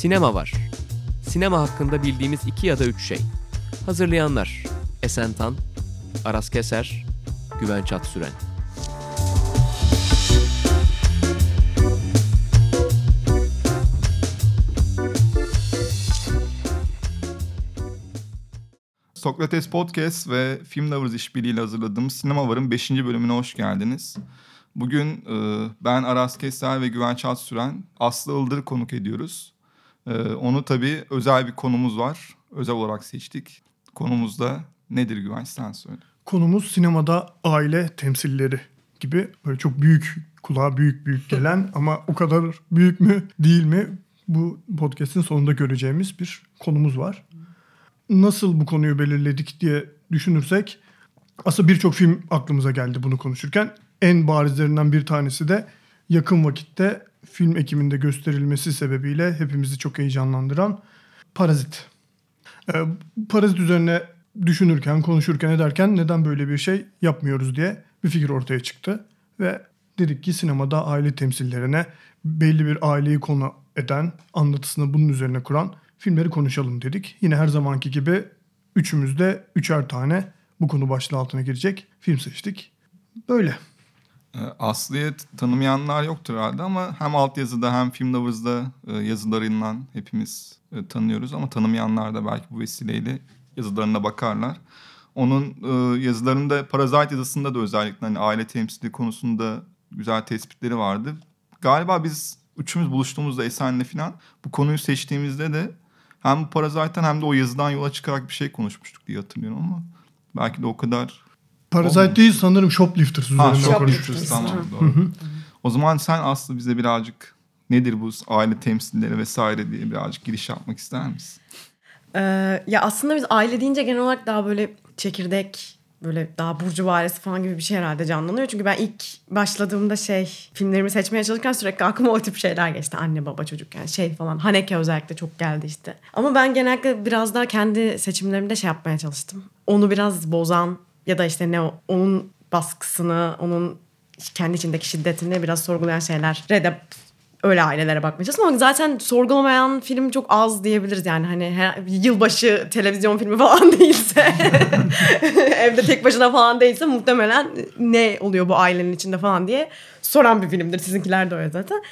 Sinema var. Sinema hakkında bildiğimiz iki ya da üç şey. Hazırlayanlar Esen Tan, Aras Keser, Güven Çatsüren. Sokrates Podcast ve Film Lovers işbirliğiyle hazırladığımız Sinema Var'ın 5. bölümüne hoş geldiniz. Bugün e, ben Aras Keser ve Güven Çatsüren Aslı Ildır konuk ediyoruz. E, onu tabii özel bir konumuz var. Özel olarak seçtik. Konumuz da nedir Güven sen söyle. Konumuz sinemada aile temsilleri gibi böyle çok büyük kulağa büyük büyük gelen ama o kadar büyük mü değil mi bu podcast'in sonunda göreceğimiz bir konumuz var. Nasıl bu konuyu belirledik diye düşünürsek aslında birçok film aklımıza geldi bunu konuşurken. En barizlerinden bir tanesi de yakın vakitte film ekiminde gösterilmesi sebebiyle hepimizi çok heyecanlandıran Parazit. Ee, Parazit üzerine düşünürken, konuşurken ederken neden böyle bir şey yapmıyoruz diye bir fikir ortaya çıktı. Ve dedik ki sinemada aile temsillerine belli bir aileyi konu eden, anlatısını bunun üzerine kuran filmleri konuşalım dedik. Yine her zamanki gibi üçümüz de üçer tane bu konu başlığı altına girecek film seçtik. Böyle. E, Aslı'yı tanımayanlar yoktur herhalde ama hem altyazıda hem Film Lovers'da e, yazılarından hepimiz e, tanıyoruz. Ama tanımayanlar da belki bu vesileyle yazılarına bakarlar. Onun yazılarında Parazite yazısında da özellikle hani aile temsili konusunda güzel tespitleri vardı. Galiba biz üçümüz buluştuğumuzda Esen'le falan bu konuyu seçtiğimizde de hem bu Parazite'den hem de o yazıdan yola çıkarak bir şey konuşmuştuk diye hatırlıyorum ama belki de o kadar Parazite değil sanırım Shoplifters Ha, üzerinden Shoplifters, tamam doğru. O zaman sen Aslı bize birazcık nedir bu aile temsilleri vesaire diye birazcık giriş yapmak ister misin? Ee, ya aslında biz aile deyince genel olarak daha böyle çekirdek böyle daha burcu ailesi falan gibi bir şey herhalde canlanıyor. Çünkü ben ilk başladığımda şey filmlerimi seçmeye çalışırken sürekli aklıma o tip şeyler geçti. Anne baba çocuk yani şey falan. Haneke özellikle çok geldi işte. Ama ben genellikle biraz daha kendi seçimlerimde şey yapmaya çalıştım. Onu biraz bozan ya da işte ne onun baskısını, onun kendi içindeki şiddetini biraz sorgulayan şeylere de öyle ailelere bakmaya çalıştım ama zaten sorgulamayan film çok az diyebiliriz. Yani hani yılbaşı televizyon filmi falan değilse evde tek başına falan değilse muhtemelen ne oluyor bu ailenin içinde falan diye soran bir filmdir. Sizinkiler de öyle zaten.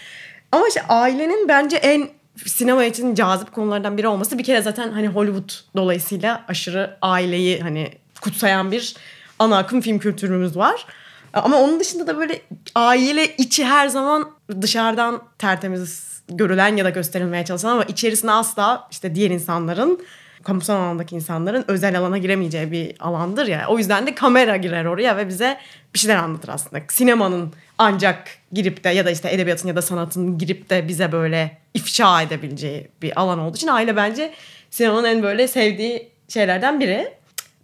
Ama işte ailenin bence en sinema için cazip konulardan biri olması bir kere zaten hani Hollywood dolayısıyla aşırı aileyi hani kutsayan bir ana akım film kültürümüz var. Ama onun dışında da böyle aile içi her zaman dışarıdan tertemiz görülen ya da gösterilmeye çalışılan ama içerisine asla işte diğer insanların kamusal alandaki insanların özel alana giremeyeceği bir alandır ya. O yüzden de kamera girer oraya ve bize bir şeyler anlatır aslında. Sinemanın ancak girip de ya da işte edebiyatın ya da sanatın girip de bize böyle ifşa edebileceği bir alan olduğu için aile bence sinemanın en böyle sevdiği şeylerden biri.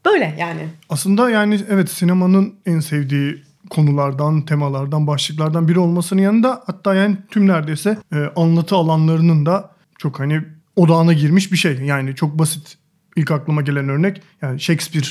Böyle yani. Aslında yani evet sinemanın en sevdiği konulardan, temalardan, başlıklardan biri olmasının yanında hatta yani tüm neredeyse e, anlatı alanlarının da çok hani odağına girmiş bir şey. Yani çok basit ilk aklıma gelen örnek yani Shakespeare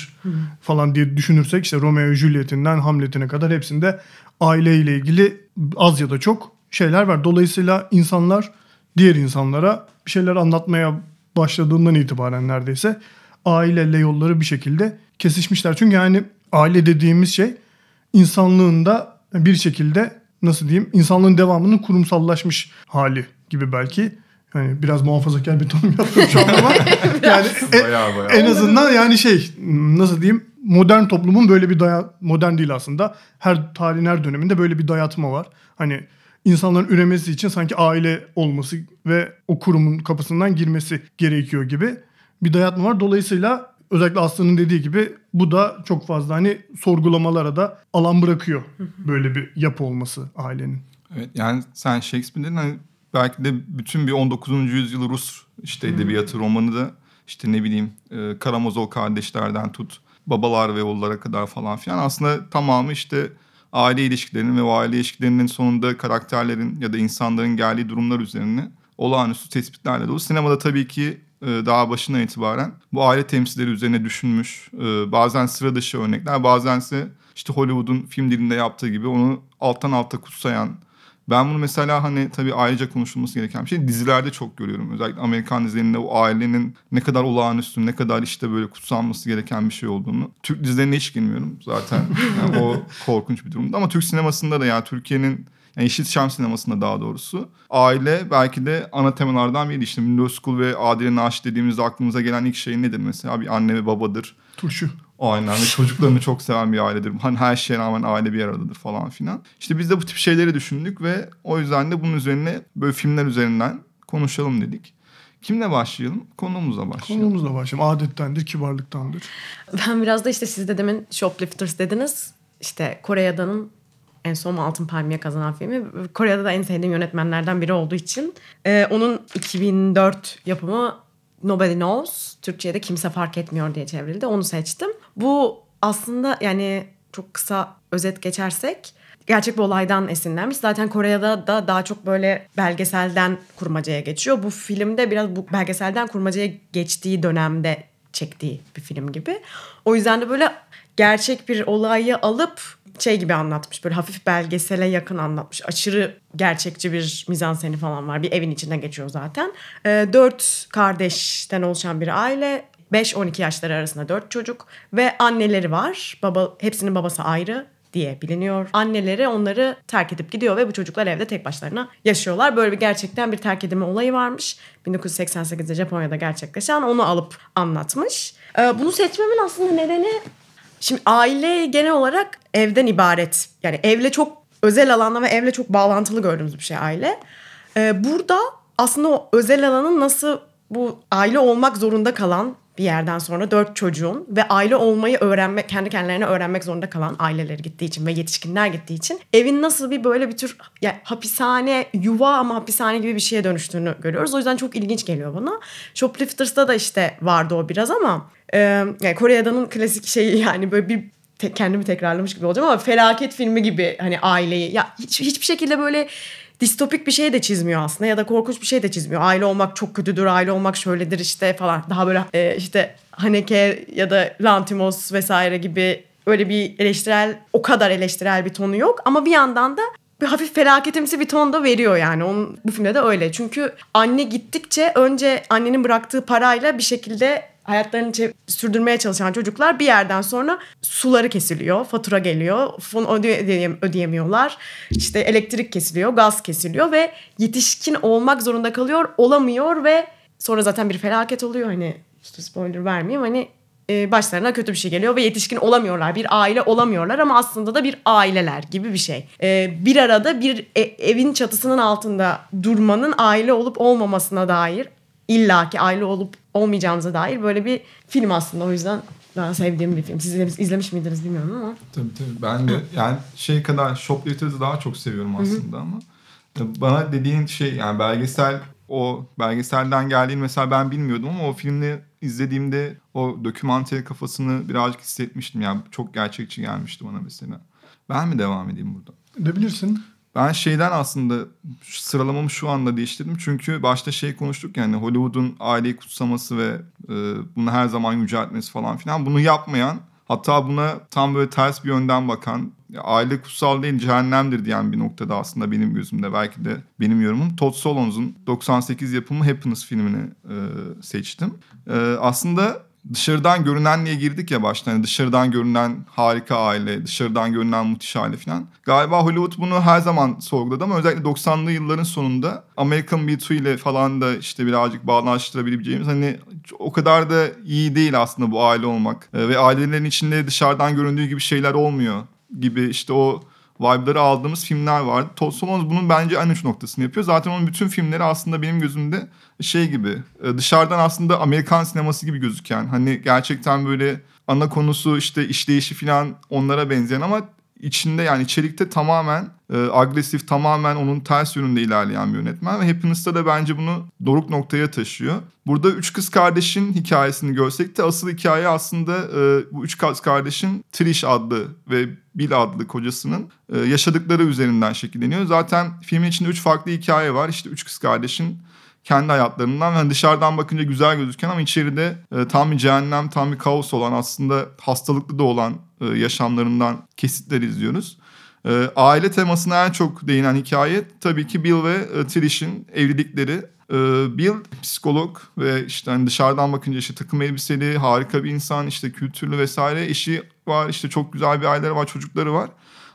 falan diye düşünürsek işte Romeo Juliet'inden Hamlet'ine kadar hepsinde aileyle ilgili az ya da çok şeyler var. Dolayısıyla insanlar diğer insanlara bir şeyler anlatmaya başladığından itibaren neredeyse aileyle yolları bir şekilde kesişmişler. Çünkü yani aile dediğimiz şey insanlığında bir şekilde nasıl diyeyim insanlığın devamının kurumsallaşmış hali gibi belki. Yani biraz muhafazakar bir tanım yaptım şu an ama yani en, Bayağı bayağı. en azından yani şey nasıl diyeyim modern toplumun böyle bir daya modern değil aslında. Her tarihin her döneminde böyle bir dayatma var. Hani insanların üremesi için sanki aile olması ve o kurumun kapısından girmesi gerekiyor gibi bir dayatma var. Dolayısıyla özellikle Aslı'nın dediği gibi bu da çok fazla hani sorgulamalara da alan bırakıyor. Böyle bir yapı olması ailenin. Evet yani sen Shakespeare dedin hani belki de bütün bir 19. yüzyıl Rus işte edebiyatı romanı da işte ne bileyim e, Karamazov kardeşlerden tut babalar ve oğullara kadar falan filan aslında tamamı işte aile ilişkilerinin ve o aile ilişkilerinin sonunda karakterlerin ya da insanların geldiği durumlar üzerine olağanüstü tespitlerle dolu. Sinemada tabii ki daha başından itibaren bu aile temsilleri üzerine düşünmüş. e, Bazen sıra dışı örnekler bazense işte Hollywood'un film dilinde yaptığı gibi onu alttan alta kutsayan Ben bunu mesela hani tabii ayrıca konuşulması gereken bir şey dizilerde çok görüyorum. Özellikle Amerikan dizilerinde o ailenin ne kadar olağanüstü, ne kadar işte böyle kutsanması gereken bir şey olduğunu. Türk dizilerine hiç girmiyorum zaten. Yani o korkunç bir durumda ama Türk sinemasında da yani Türkiye'nin yani Yeşilçam sinemasında daha doğrusu. Aile belki de ana temalardan biri. İşte Windows School ve Adile Naş dediğimizde aklımıza gelen ilk şey nedir mesela? Bir anne ve babadır. Turşu. Aynen ve çocuklarını çok seven bir ailedir. Hani her şeye rağmen aile bir aradadır falan filan. İşte biz de bu tip şeyleri düşündük ve o yüzden de bunun üzerine böyle filmler üzerinden konuşalım dedik. Kimle başlayalım? Konuğumuzla başlayalım. Konumuzla başlayalım. Adettendir, kibarlıktandır. Ben biraz da işte siz de demin Shoplifters dediniz. İşte Kore'den en son Altın Palmiye kazanan filmi. Kore'de de en sevdiğim yönetmenlerden biri olduğu için. e, onun 2004 yapımı Nobody Knows. Türkçe'ye de Kimse Fark Etmiyor diye çevrildi. Onu seçtim. Bu aslında yani çok kısa özet geçersek gerçek bir olaydan esinlenmiş. Zaten Kore'de da daha çok böyle belgeselden kurmacaya geçiyor. Bu filmde biraz bu belgeselden kurmacaya geçtiği dönemde çektiği bir film gibi. O yüzden de böyle gerçek bir olayı alıp şey gibi anlatmış. Böyle hafif belgesele yakın anlatmış. Aşırı gerçekçi bir mizanseni falan var. Bir evin içinde geçiyor zaten. Ee, dört kardeşten oluşan bir aile. 5-12 yaşları arasında dört çocuk ve anneleri var. Baba hepsinin babası ayrı diye biliniyor. Anneleri onları terk edip gidiyor ve bu çocuklar evde tek başlarına yaşıyorlar. Böyle bir gerçekten bir terk edilme olayı varmış. 1988'de Japonya'da gerçekleşen onu alıp anlatmış. Ee, bunu seçmemin aslında nedeni Şimdi aile genel olarak evden ibaret. Yani evle çok özel alanla ve evle çok bağlantılı gördüğümüz bir şey aile. Ee, burada aslında o özel alanın nasıl bu aile olmak zorunda kalan bir yerden sonra dört çocuğun ve aile olmayı öğrenmek, kendi kendilerine öğrenmek zorunda kalan aileleri gittiği için ve yetişkinler gittiği için evin nasıl bir böyle bir tür yani hapishane, yuva ama hapishane gibi bir şeye dönüştüğünü görüyoruz. O yüzden çok ilginç geliyor bana. Shoplifters'ta da işte vardı o biraz ama e, yani Kore'danın klasik şeyi yani böyle bir te- kendimi tekrarlamış gibi olacağım ama felaket filmi gibi hani aileyi ya hiç, hiçbir şekilde böyle distopik bir şey de çizmiyor aslında ya da korkunç bir şey de çizmiyor. Aile olmak çok kötüdür, aile olmak şöyledir işte falan. Daha böyle e, işte Haneke ya da Lantimos vesaire gibi öyle bir eleştirel, o kadar eleştirel bir tonu yok. Ama bir yandan da bir hafif felaketimsi bir ton da veriyor yani. Onun, bu filmde de öyle. Çünkü anne gittikçe önce annenin bıraktığı parayla bir şekilde hayatlarını sürdürmeye çalışan çocuklar bir yerden sonra suları kesiliyor, fatura geliyor, fon öde- ödeyem- ödeyemiyorlar. İşte elektrik kesiliyor, gaz kesiliyor ve yetişkin olmak zorunda kalıyor, olamıyor ve sonra zaten bir felaket oluyor hani spoiler vermeyeyim hani e, başlarına kötü bir şey geliyor ve yetişkin olamıyorlar. Bir aile olamıyorlar ama aslında da bir aileler gibi bir şey. E, bir arada bir e- evin çatısının altında durmanın aile olup olmamasına dair illaki aile olup olmayacağımıza dair böyle bir film aslında. O yüzden daha sevdiğim bir film. Siz izlemiş, izlemiş miydiniz bilmiyorum ama. Tabii tabii. Ben de yani şey kadar Shoplifters'ı daha çok seviyorum aslında ama e, bana dediğin şey yani belgesel o belgeselden geldiğini mesela ben bilmiyordum ama o filmde izlediğimde o dokümanteri kafasını birazcık hissetmiştim. Yani çok gerçekçi gelmişti bana mesela. Ben mi devam edeyim burada? Edebilirsin. Ben şeyden aslında sıralamamı şu anda değiştirdim. Çünkü başta şey konuştuk yani Hollywood'un aileyi kutsaması ve e, bunu her zaman yüceltmesi falan filan. Bunu yapmayan hatta buna tam böyle ters bir yönden bakan aile kutsal değil cehennemdir diyen bir noktada aslında benim gözümde belki de benim yorumum. Todd Solondz'un 98 yapımı Happiness filmini e, seçtim. E, aslında dışarıdan görünenliğe girdik ya başta. Hani dışarıdan görünen harika aile, dışarıdan görünen müthiş aile falan. Galiba Hollywood bunu her zaman sorguladı ama özellikle 90'lı yılların sonunda American Beauty ile falan da işte birazcık bağlaştırabileceğimiz hani o kadar da iyi değil aslında bu aile olmak. Ee, ve ailelerin içinde dışarıdan göründüğü gibi şeyler olmuyor gibi işte o vibe'ları aldığımız filmler vardı. Todd Solondz bunun bence en uç noktasını yapıyor. Zaten onun bütün filmleri aslında benim gözümde şey gibi e, dışarıdan aslında Amerikan sineması gibi gözüken hani gerçekten böyle ana konusu işte işleyişi falan onlara benzeyen ama içinde yani içerikte tamamen e, agresif tamamen onun ters yönünde ilerleyen bir yönetmen ve Happiness'ta da bence bunu doruk noktaya taşıyor. Burada üç kız kardeşin hikayesini görsek de asıl hikaye aslında e, bu üç kız kardeşin Trish adlı ve Bill adlı kocasının e, yaşadıkları üzerinden şekilleniyor. Zaten filmin içinde üç farklı hikaye var. İşte üç kız kardeşin kendi hayatlarından hani dışarıdan bakınca güzel gözüken ama içeride e, tam bir cehennem, tam bir kaos olan aslında hastalıklı da olan yaşamlarından kesitler izliyoruz. Ee, aile temasına en çok değinen hikaye tabii ki Bill ve e, Trish'in evlilikleri. Bill psikolog ve işte hani dışarıdan bakınca işte takım elbiseli, harika bir insan, işte kültürlü vesaire. Eşi var, işte çok güzel bir aileleri var, çocukları var.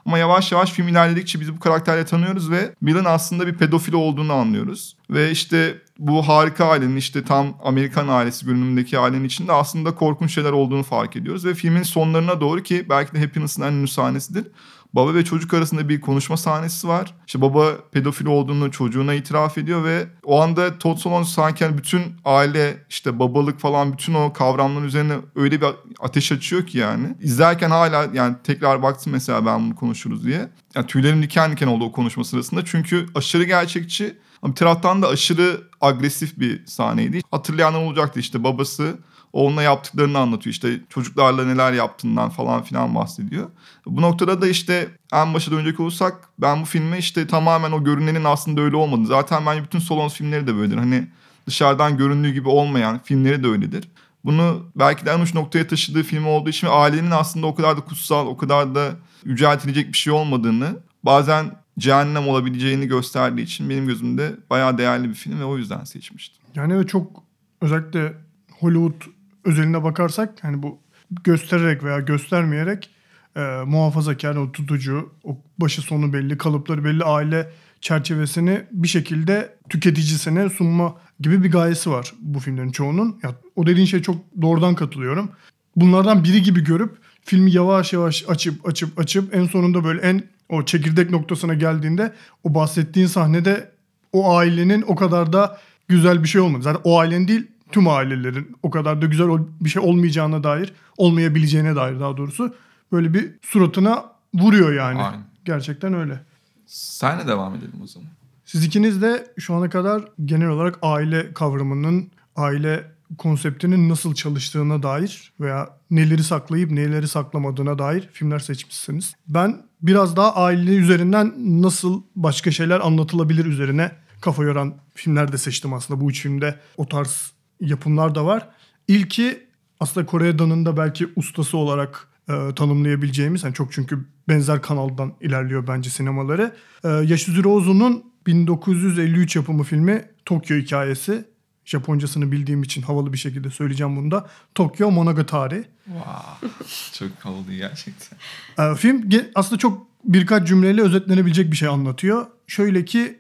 Ama yavaş yavaş film ilerledikçe biz bu karakterle tanıyoruz ve Bill'in aslında bir pedofili olduğunu anlıyoruz. Ve işte bu harika ailenin işte tam Amerikan ailesi görünümündeki ailenin içinde aslında korkunç şeyler olduğunu fark ediyoruz. Ve filmin sonlarına doğru ki belki de Happiness'ın en ünlü sahnesidir. Baba ve çocuk arasında bir konuşma sahnesi var. İşte baba pedofil olduğunu çocuğuna itiraf ediyor ve o anda Todd Solondz sanki hani bütün aile işte babalık falan bütün o kavramların üzerine öyle bir ateş açıyor ki yani. İzlerken hala yani tekrar baktım mesela ben bunu konuşuruz diye. Yani tüylerim diken diken oldu o konuşma sırasında. Çünkü aşırı gerçekçi ama bir taraftan da aşırı agresif bir sahneydi. Hatırlayanlar olacaktı işte babası onunla yaptıklarını anlatıyor. İşte çocuklarla neler yaptığından falan filan bahsediyor. Bu noktada da işte en başa dönecek olursak ben bu filmi işte tamamen o görünenin aslında öyle olmadı. Zaten bence bütün Solons filmleri de böyledir. Hani dışarıdan göründüğü gibi olmayan filmleri de öyledir. Bunu belki de en uç noktaya taşıdığı film olduğu için ailenin aslında o kadar da kutsal, o kadar da yüceltilecek bir şey olmadığını, bazen cehennem olabileceğini gösterdiği için benim gözümde bayağı değerli bir film ve o yüzden seçmiştim. Yani evet çok özellikle Hollywood özeline bakarsak hani bu göstererek veya göstermeyerek e, muhafazakar, o tutucu, o başı sonu belli, kalıpları belli aile çerçevesini bir şekilde tüketicisine sunma gibi bir gayesi var bu filmlerin çoğunun. Ya, o dediğin şey çok doğrudan katılıyorum. Bunlardan biri gibi görüp filmi yavaş yavaş açıp açıp açıp en sonunda böyle en o çekirdek noktasına geldiğinde o bahsettiğin sahnede o ailenin o kadar da güzel bir şey olmadı. Zaten o ailenin değil tüm ailelerin o kadar da güzel bir şey olmayacağına dair, olmayabileceğine dair daha doğrusu böyle bir suratına vuruyor yani. Aynen. Gerçekten öyle. Senle devam edelim o zaman. Siz ikiniz de şu ana kadar genel olarak aile kavramının, aile konseptinin nasıl çalıştığına dair veya neleri saklayıp neleri saklamadığına dair filmler seçmişsiniz. Ben biraz daha aile üzerinden nasıl başka şeyler anlatılabilir üzerine kafa yoran filmler de seçtim aslında. Bu üç filmde o tarz yapımlar da var. İlki aslında Kore Dan'ın belki ustası olarak e, tanımlayabileceğimiz. Yani çok çünkü benzer kanaldan ilerliyor bence sinemaları. E, Yashizuru Ozu'nun 1953 yapımı filmi Tokyo Hikayesi. Japoncasını bildiğim için havalı bir şekilde söyleyeceğim bunu da. Tokyo Monogatari. Wow. Çok havalı gerçekten. E, film aslında çok birkaç cümleyle özetlenebilecek bir şey anlatıyor. Şöyle ki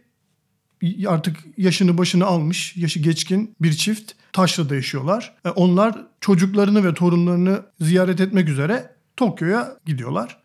artık yaşını başını almış, yaşı geçkin bir çift Taşra'da yaşıyorlar. E, onlar çocuklarını ve torunlarını ziyaret etmek üzere Tokyo'ya gidiyorlar.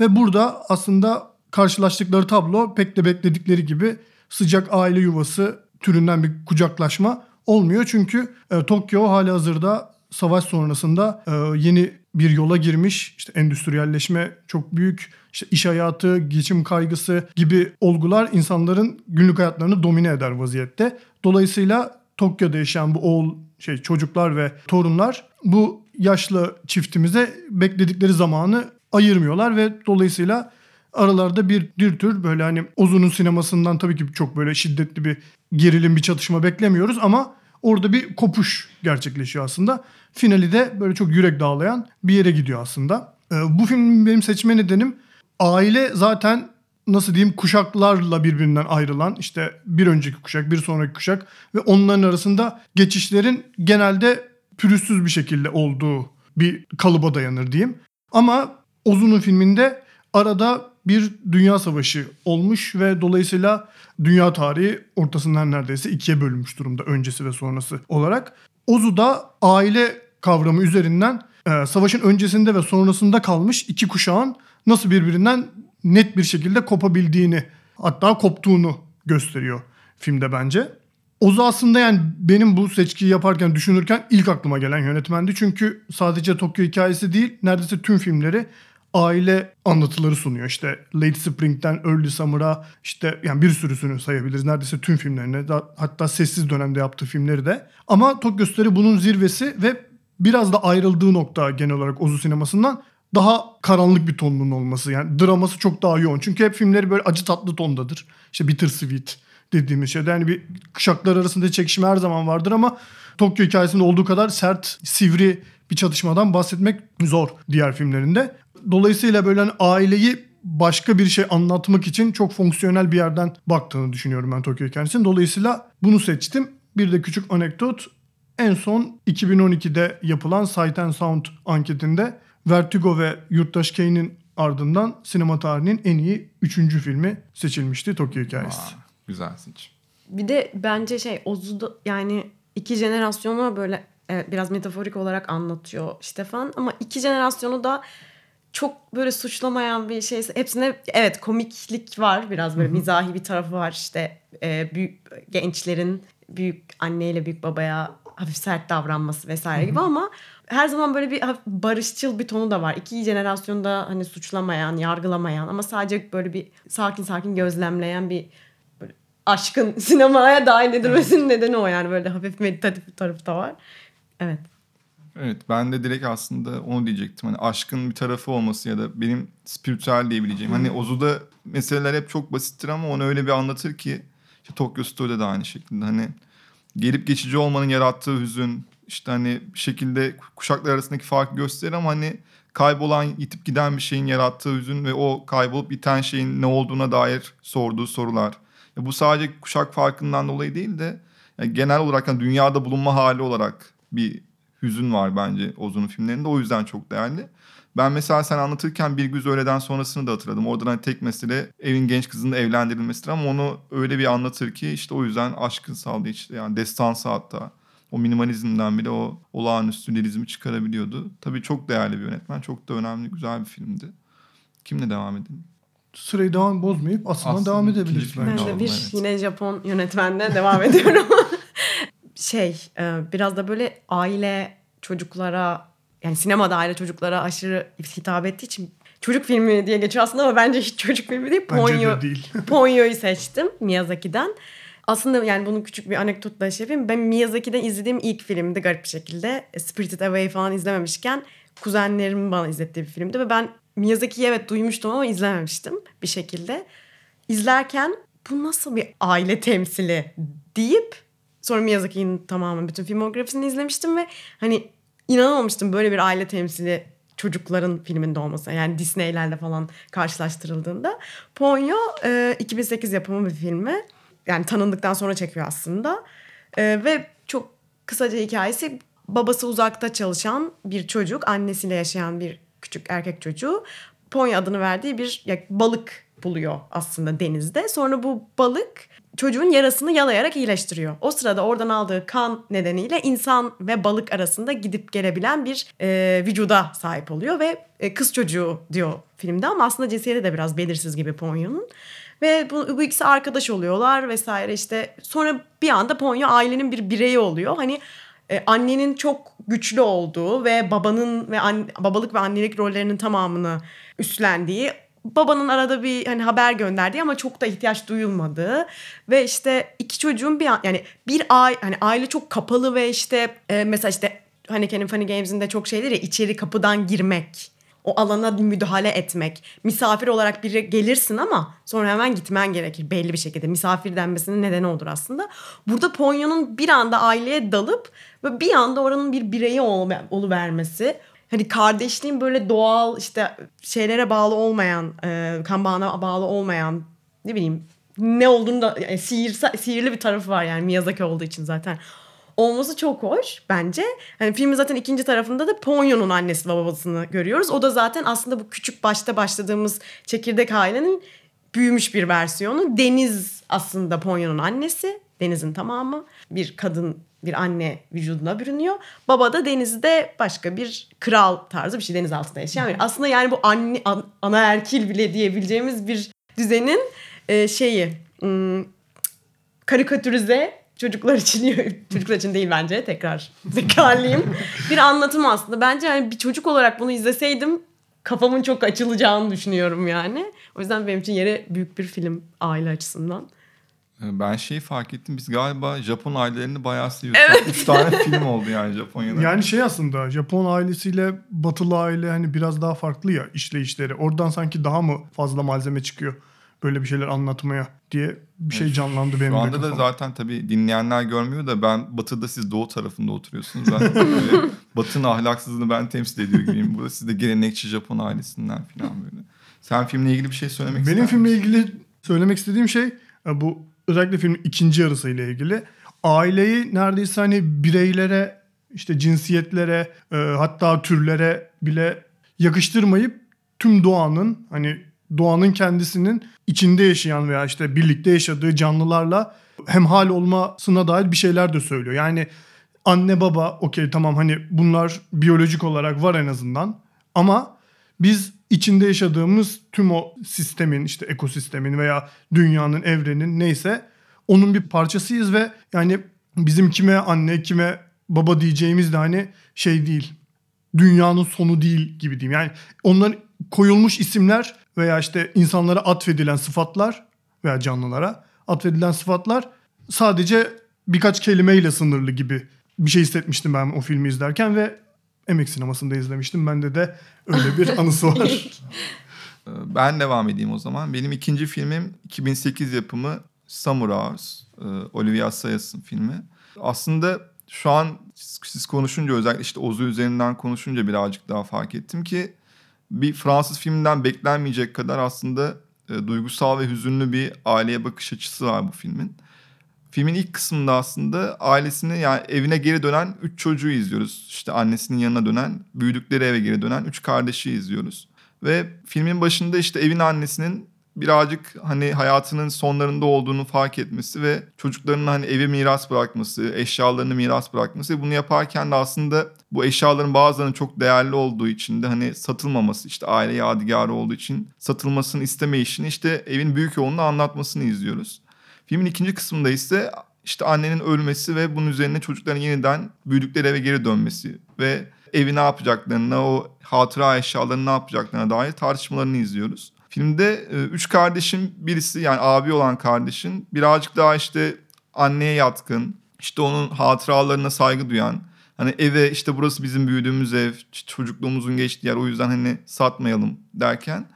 Ve burada aslında karşılaştıkları tablo pek de bekledikleri gibi sıcak aile yuvası türünden bir kucaklaşma olmuyor. Çünkü e, Tokyo hali hazırda savaş sonrasında e, yeni bir yola girmiş. İşte endüstriyelleşme çok büyük. İşte iş hayatı, geçim kaygısı gibi olgular insanların günlük hayatlarını domine eder vaziyette. Dolayısıyla Tokyo'da yaşayan bu oğul şey çocuklar ve torunlar bu yaşlı çiftimize bekledikleri zamanı ayırmıyorlar ve dolayısıyla aralarda bir bir tür böyle hani Ozu'nun sinemasından tabii ki çok böyle şiddetli bir gerilim bir çatışma beklemiyoruz ama orada bir kopuş gerçekleşiyor aslında. Finali de böyle çok yürek dağlayan bir yere gidiyor aslında. Ee, bu filmin benim seçme nedenim aile zaten nasıl diyeyim kuşaklarla birbirinden ayrılan işte bir önceki kuşak bir sonraki kuşak ve onların arasında geçişlerin genelde pürüzsüz bir şekilde olduğu bir kalıba dayanır diyeyim. Ama Ozu'nun filminde arada bir dünya savaşı olmuş ve dolayısıyla dünya tarihi ortasından neredeyse ikiye bölünmüş durumda öncesi ve sonrası olarak. Ozu'da aile kavramı üzerinden e, savaşın öncesinde ve sonrasında kalmış iki kuşağın nasıl birbirinden net bir şekilde kopabildiğini hatta koptuğunu gösteriyor filmde bence. Ozu aslında yani benim bu seçkiyi yaparken düşünürken ilk aklıma gelen yönetmendi. Çünkü sadece Tokyo hikayesi değil neredeyse tüm filmleri aile anlatıları sunuyor. İşte Late Spring'den Early Summer'a işte yani bir sürüsünü sayabiliriz. Neredeyse tüm filmlerini hatta sessiz dönemde yaptığı filmleri de. Ama Tokyo Story bunun zirvesi ve biraz da ayrıldığı nokta genel olarak Ozu sinemasından daha karanlık bir tonunun olması. Yani draması çok daha yoğun. Çünkü hep filmleri böyle acı tatlı tondadır. İşte bitter sweet dediğimiz şey. Yani bir kuşaklar arasında çekişme her zaman vardır ama Tokyo hikayesinde olduğu kadar sert, sivri bir çatışmadan bahsetmek zor diğer filmlerinde. Dolayısıyla böyle hani aileyi başka bir şey anlatmak için çok fonksiyonel bir yerden baktığını düşünüyorum ben Tokyo Hikayesi'nin. Dolayısıyla bunu seçtim. Bir de küçük anekdot. En son 2012'de yapılan Sight and Sound anketinde Vertigo ve Yurttaş Kane'in ardından sinema tarihinin en iyi üçüncü filmi seçilmişti Tokyo Hikayesi. Aa, güzel seçim. Bir de bence şey Ozu'da yani iki jenerasyonu böyle evet, biraz metaforik olarak anlatıyor Stefan ama iki jenerasyonu da çok böyle suçlamayan bir şey. Hepsinde evet komiklik var biraz böyle mizahi bir tarafı var işte e, büyük gençlerin büyük anneyle büyük babaya hafif sert davranması vesaire gibi ama her zaman böyle bir barışçıl bir tonu da var. İki jenerasyonu da hani suçlamayan, yargılamayan ama sadece böyle bir sakin sakin gözlemleyen bir aşkın sinemaya dahil edilmesinin nedeni o yani böyle hafif meditatif bir tarafı da var. Evet. Evet ben de direkt aslında onu diyecektim. Hani aşkın bir tarafı olması ya da benim spiritüel diyebileceğim. Hani Ozu'da meseleler hep çok basittir ama onu öyle bir anlatır ki işte Tokyo Story'de de aynı şekilde. Hani gelip geçici olmanın yarattığı hüzün işte hani bir şekilde kuşaklar arasındaki farkı gösterir ama hani kaybolan yitip giden bir şeyin yarattığı hüzün ve o kaybolup biten şeyin ne olduğuna dair sorduğu sorular. Ya bu sadece kuşak farkından dolayı değil de ya genel olarak hani dünyada bulunma hali olarak bir hüzün var bence Ozu'nun filmlerinde. O yüzden çok değerli. Ben mesela sen anlatırken Bir Güz Öğleden sonrasını da hatırladım. Oradan hani tek mesele evin genç kızının evlendirilmesidir ama onu öyle bir anlatır ki işte o yüzden aşkın saldı işte yani destansı hatta. O minimalizmden bile o olağanüstü lirizmi çıkarabiliyordu. Tabii çok değerli bir yönetmen. Çok da önemli, güzel bir filmdi. Kimle devam edelim? Sırayı devam bozmayıp aslında, Aslında devam edebiliriz. Ben de bir evet. yine Japon yönetmenle devam ediyorum. şey e, biraz da böyle aile çocuklara yani sinemada aile çocuklara aşırı hitap ettiği için çocuk filmi diye geçiyor aslında ama bence hiç çocuk filmi değil. Ponyo, de değil. Ponyo'yu seçtim Miyazaki'den. Aslında yani bunu küçük bir anekdotla şey yapayım. Ben Miyazaki'den izlediğim ilk filmdi garip bir şekilde. Spirited Away falan izlememişken kuzenlerimin bana izlettiği bir filmdi. Ve ben Miyazaki'yi evet duymuştum ama izlememiştim bir şekilde. İzlerken bu nasıl bir aile temsili deyip sonra Miyazaki'nin tamamen bütün filmografisini izlemiştim ve hani inanamamıştım böyle bir aile temsili çocukların filminde olması. Yani Disney'lerle falan karşılaştırıldığında. Ponyo e, 2008 yapımı bir filmi. Yani tanındıktan sonra çekiyor aslında. E, ve çok kısaca hikayesi babası uzakta çalışan bir çocuk, annesiyle yaşayan bir küçük erkek çocuğu. Ponyo adını verdiği bir ya, balık buluyor aslında denizde. Sonra bu balık çocuğun yarasını yalayarak iyileştiriyor. O sırada oradan aldığı kan nedeniyle insan ve balık arasında gidip gelebilen bir e, vücuda sahip oluyor ve e, kız çocuğu diyor filmde ama aslında cinsiyeti de biraz belirsiz gibi Ponyo'nun. Ve bu, bu ikisi arkadaş oluyorlar vesaire işte sonra bir anda Ponyo ailenin bir bireyi oluyor. Hani e, annenin çok güçlü olduğu ve babanın ve an, babalık ve annelik rollerinin tamamını üstlendiği babanın arada bir hani haber gönderdiği ama çok da ihtiyaç duyulmadığı ve işte iki çocuğun bir an, yani bir aile hani aile çok kapalı ve işte e, mesela işte hani Kenny Funny Games'in de çok şeyleri ya içeri kapıdan girmek o alana müdahale etmek. Misafir olarak biri gelirsin ama sonra hemen gitmen gerekir belli bir şekilde. Misafir denmesinin nedeni odur aslında. Burada Ponyo'nun bir anda aileye dalıp ve bir anda oranın bir bireyi olu vermesi. Hani kardeşliğin böyle doğal işte şeylere bağlı olmayan, e, kan bağına bağlı olmayan ne bileyim ne olduğunu da yani sihir, sihirli bir tarafı var yani Miyazaki olduğu için zaten olması çok hoş bence. Hani filmin zaten ikinci tarafında da Ponyo'nun annesi ve babasını görüyoruz. O da zaten aslında bu küçük başta başladığımız çekirdek ailenin büyümüş bir versiyonu. Deniz aslında Ponyo'nun annesi. Deniz'in tamamı. Bir kadın bir anne vücuduna bürünüyor. Baba da denizde başka bir kral tarzı bir şey deniz altında yaşayan bir. Aslında yani bu anne an, ana erkil bile diyebileceğimiz bir düzenin e, şeyi ım, karikatürize çocuklar için çocuklar için değil bence tekrar zekalıyım. bir anlatım aslında. Bence yani bir çocuk olarak bunu izleseydim kafamın çok açılacağını düşünüyorum yani. O yüzden benim için yeri büyük bir film aile açısından. Ben şeyi fark ettim. Biz galiba Japon ailelerini bayağı seviyoruz. Evet. Üç tane film oldu yani Japonya'da. Yani şey aslında Japon ailesiyle batılı aile hani biraz daha farklı ya işleyişleri. Oradan sanki daha mı fazla malzeme çıkıyor böyle bir şeyler anlatmaya diye bir şey canlandı benim Şu anda da zaten tabii dinleyenler görmüyor da ben batıda siz doğu tarafında oturuyorsunuz. Ben böyle batının ahlaksızlığını ben temsil ediyor gibiyim burada. Siz de gelenekçi Japon ailesinden falan böyle. Sen filmle ilgili bir şey söylemek Benim ister filmle ilgili söylemek istediğim şey e, bu özellikle filmin ikinci yarısıyla ilgili. Aileyi neredeyse hani bireylere işte cinsiyetlere e, hatta türlere bile yakıştırmayıp tüm doğanın hani doğanın kendisinin içinde yaşayan veya işte birlikte yaşadığı canlılarla hemhal olmasına dair bir şeyler de söylüyor. Yani anne baba okey tamam hani bunlar biyolojik olarak var en azından ama biz içinde yaşadığımız tüm o sistemin işte ekosistemin veya dünyanın evrenin neyse onun bir parçasıyız ve yani bizim kime anne kime baba diyeceğimiz de hani şey değil dünyanın sonu değil gibi diyeyim. Yani onların koyulmuş isimler veya işte insanlara atfedilen sıfatlar veya canlılara atfedilen sıfatlar sadece birkaç kelimeyle sınırlı gibi bir şey hissetmiştim ben o filmi izlerken ve Emek sinemasında izlemiştim. Bende de öyle bir anısı var. Ee, Ben devam edeyim o zaman. Benim ikinci filmim 2008 yapımı Summer Hours. Ee, Olivia Assayas'ın filmi. Aslında şu an siz- siz konuşunca özellikle işte Ozu üzerinden konuşunca birazcık daha fark ettim ki bir Fransız filminden beklenmeyecek kadar aslında e, duygusal ve hüzünlü bir aileye bakış açısı var bu filmin. Filmin ilk kısmında aslında ailesini yani evine geri dönen üç çocuğu izliyoruz. İşte annesinin yanına dönen, büyüdükleri eve geri dönen üç kardeşi izliyoruz. Ve filmin başında işte evin annesinin birazcık hani hayatının sonlarında olduğunu fark etmesi ve çocuklarının hani evi miras bırakması, eşyalarını miras bırakması bunu yaparken de aslında bu eşyaların bazılarının çok değerli olduğu için de hani satılmaması işte aile yadigarı olduğu için satılmasını istemeyişini işte evin büyük yoğunluğu anlatmasını izliyoruz. Filmin ikinci kısmında ise işte annenin ölmesi ve bunun üzerine çocukların yeniden büyüdükleri eve geri dönmesi ve evi ne yapacaklarına, o hatıra eşyalarını ne yapacaklarına dair tartışmalarını izliyoruz. Filmde e, üç kardeşin birisi yani abi olan kardeşin birazcık daha işte anneye yatkın, işte onun hatıralarına saygı duyan, hani eve işte burası bizim büyüdüğümüz ev, çocukluğumuzun geçtiği yer o yüzden hani satmayalım derken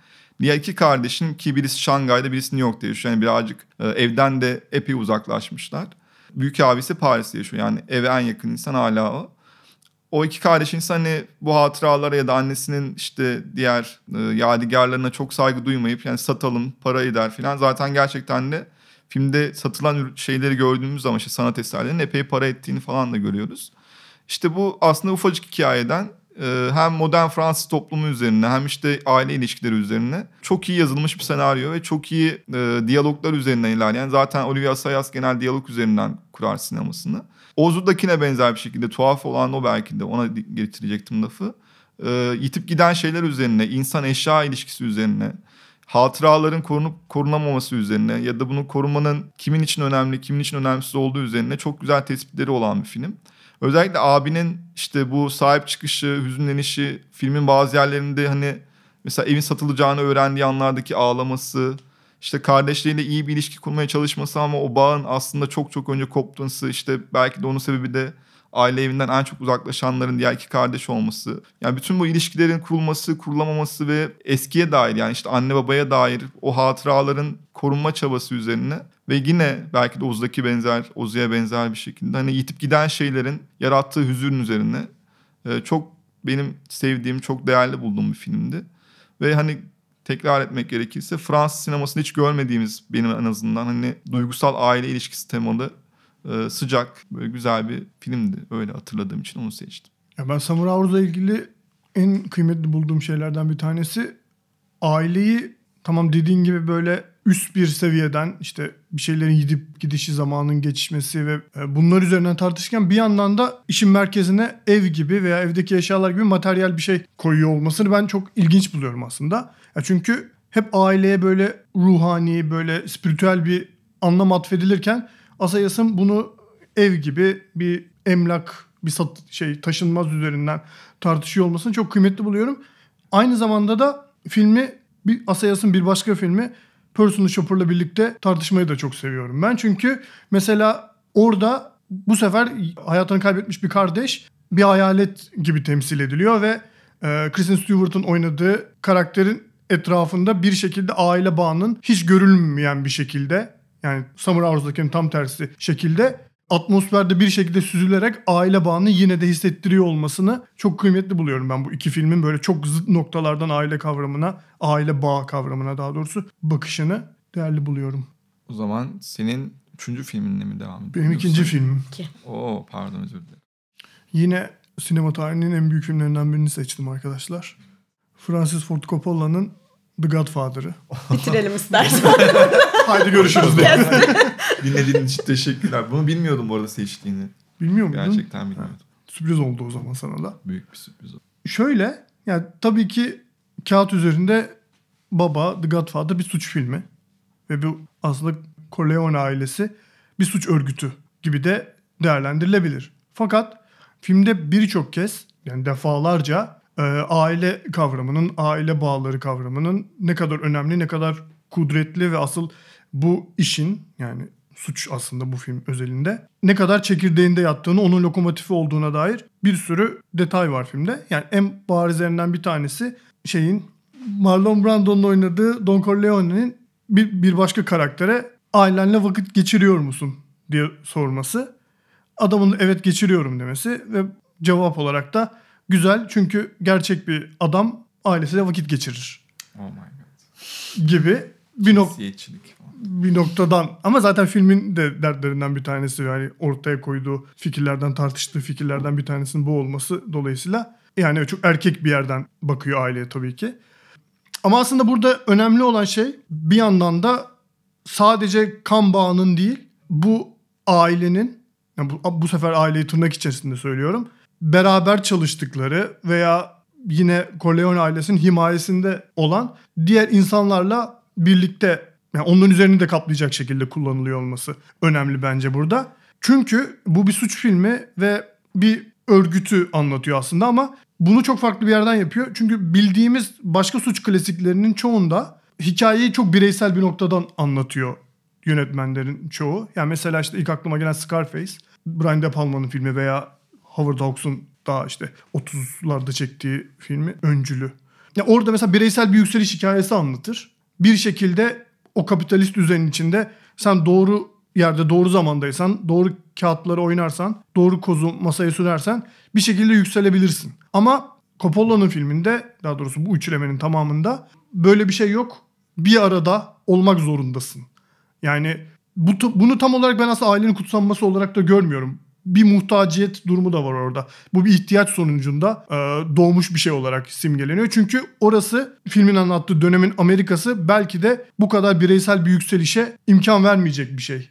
Diğer iki kardeşin ki birisi Şangay'da birisi New York'ta yaşıyor. Yani birazcık e, evden de epey uzaklaşmışlar. Büyük abisi Paris'te yaşıyor. Yani eve en yakın insan hala o. O iki kardeşin ise hani bu hatıralara ya da annesinin işte diğer e, yadigarlarına çok saygı duymayıp yani satalım para eder falan. Zaten gerçekten de filmde satılan şeyleri gördüğümüz zaman işte sanat eserlerinin epey para ettiğini falan da görüyoruz. İşte bu aslında ufacık hikayeden e, hem modern Fransız toplumu üzerine hem işte aile ilişkileri üzerine çok iyi yazılmış bir senaryo ve çok iyi e, diyaloglar üzerinden ilerleyen zaten Olivia Assayas genel diyalog üzerinden kurar sinemasını. Ozu'dakine benzer bir şekilde tuhaf olan o belki de ona getirecektim lafı. E, yitip giden şeyler üzerine, insan eşya ilişkisi üzerine, hatıraların korunup korunamaması üzerine ya da bunu korumanın kimin için önemli, kimin için önemsiz olduğu üzerine çok güzel tespitleri olan bir film. Özellikle abinin işte bu sahip çıkışı, hüzünlenişi, filmin bazı yerlerinde hani mesela evin satılacağını öğrendiği anlardaki ağlaması, işte kardeşleriyle iyi bir ilişki kurmaya çalışması ama o bağın aslında çok çok önce kopması, işte belki de onun sebebi de aile evinden en çok uzaklaşanların diğer iki kardeş olması. Yani bütün bu ilişkilerin kurulması, kurulamaması ve eskiye dair yani işte anne babaya dair o hatıraların korunma çabası üzerine ve yine belki de Oz'daki benzer, Oz'ya benzer bir şekilde hani yitip giden şeylerin yarattığı hüzün üzerine e, çok benim sevdiğim, çok değerli bulduğum bir filmdi. Ve hani tekrar etmek gerekirse Fransız sinemasında hiç görmediğimiz benim en azından hani duygusal aile ilişkisi temalı e, sıcak böyle güzel bir filmdi. Öyle hatırladığım için onu seçtim. Ya ben Samur Avruz'la ilgili en kıymetli bulduğum şeylerden bir tanesi aileyi tamam dediğin gibi böyle üst bir seviyeden işte bir şeylerin gidip gidişi zamanın geçişmesi ve e, bunlar üzerinden tartışırken bir yandan da işin merkezine ev gibi veya evdeki eşyalar gibi materyal bir şey koyuyor olmasını ben çok ilginç buluyorum aslında. Ya çünkü hep aileye böyle ruhani böyle spiritüel bir anlam atfedilirken Asayas'ın bunu ev gibi bir emlak bir sat şey taşınmaz üzerinden tartışıyor olmasını çok kıymetli buluyorum. Aynı zamanda da filmi bir Asayas'ın bir başka filmi Personal Shopper'la birlikte tartışmayı da çok seviyorum ben. Çünkü mesela orada bu sefer hayatını kaybetmiş bir kardeş bir hayalet gibi temsil ediliyor ve e, Kristen Stewart'ın oynadığı karakterin etrafında bir şekilde aile bağının hiç görülmeyen bir şekilde yani Summer House'dakinin tam tersi şekilde atmosferde bir şekilde süzülerek aile bağını yine de hissettiriyor olmasını çok kıymetli buluyorum ben bu iki filmin böyle çok zıt noktalardan aile kavramına, aile bağı kavramına daha doğrusu bakışını değerli buluyorum. O zaman senin üçüncü filminle mi devam ediyorsun? Benim ikinci filmim. Oo pardon özür dilerim. Yine sinema tarihinin en büyük filmlerinden birini seçtim arkadaşlar. Francis Ford Coppola'nın The Godfather'ı. Bitirelim istersen. Haydi görüşürüz diye. Dinlediğiniz için teşekkürler. Bunu bilmiyordum bu arada seçtiğini. Bilmiyor muydun? Gerçekten bilmiyordum. Sürpriz oldu o zaman sana da. Büyük bir sürpriz oldu. Şöyle yani tabii ki kağıt üzerinde Baba The Godfather bir suç filmi. Ve bu aslında Corleone ailesi bir suç örgütü gibi de değerlendirilebilir. Fakat filmde birçok kez yani defalarca e, aile kavramının, aile bağları kavramının ne kadar önemli, ne kadar kudretli ve asıl bu işin yani suç aslında bu film özelinde ne kadar çekirdeğinde yattığını, onun lokomotifi olduğuna dair bir sürü detay var filmde. Yani en barizlerinden bir tanesi şeyin Marlon Brando'nun oynadığı Don Corleone'nin bir, bir başka karaktere ailenle vakit geçiriyor musun diye sorması. Adamın evet geçiriyorum demesi ve cevap olarak da güzel çünkü gerçek bir adam ailesiyle vakit geçirir Oh my god. gibi bir falan. Bir noktadan ama zaten filmin de dertlerinden bir tanesi yani ortaya koyduğu fikirlerden tartıştığı fikirlerden bir tanesinin bu olması dolayısıyla yani çok erkek bir yerden bakıyor aileye tabii ki. Ama aslında burada önemli olan şey bir yandan da sadece kan bağının değil bu ailenin yani bu, bu sefer aileyi tırnak içerisinde söylüyorum beraber çalıştıkları veya yine Corleone ailesinin himayesinde olan diğer insanlarla birlikte yani onun üzerini de kaplayacak şekilde kullanılıyor olması önemli bence burada. Çünkü bu bir suç filmi ve bir örgütü anlatıyor aslında ama bunu çok farklı bir yerden yapıyor. Çünkü bildiğimiz başka suç klasiklerinin çoğunda hikayeyi çok bireysel bir noktadan anlatıyor yönetmenlerin çoğu. Yani mesela işte ilk aklıma gelen Scarface, Brian De Palma'nın filmi veya Howard Hawks'un daha işte 30'larda çektiği filmi Öncülü. Ya orada mesela bireysel bir yükseliş hikayesi anlatır. Bir şekilde o kapitalist düzenin içinde sen doğru yerde doğru zamandaysan, doğru kağıtları oynarsan, doğru kozu masaya sürersen bir şekilde yükselebilirsin. Ama Coppola'nın filminde, daha doğrusu bu üçlemenin tamamında böyle bir şey yok. Bir arada olmak zorundasın. Yani bu, bunu tam olarak ben aslında ailenin kutsanması olarak da görmüyorum. Bir muhtaciyet durumu da var orada. Bu bir ihtiyaç sonucunda e, doğmuş bir şey olarak simgeleniyor. Çünkü orası filmin anlattığı dönemin Amerika'sı belki de bu kadar bireysel bir yükselişe imkan vermeyecek bir şey.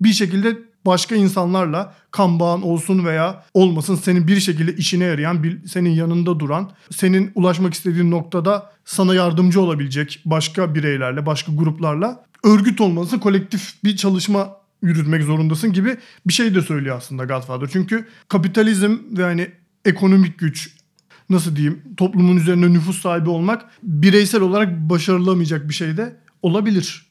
Bir şekilde başka insanlarla kan bağın olsun veya olmasın senin bir şekilde işine yarayan, bir- senin yanında duran, senin ulaşmak istediğin noktada sana yardımcı olabilecek başka bireylerle, başka gruplarla örgüt olmalısın, kolektif bir çalışma yürütmek zorundasın gibi bir şey de söylüyor aslında Godfather. Çünkü kapitalizm ve hani ekonomik güç nasıl diyeyim toplumun üzerine nüfus sahibi olmak bireysel olarak başarılamayacak bir şey de olabilir.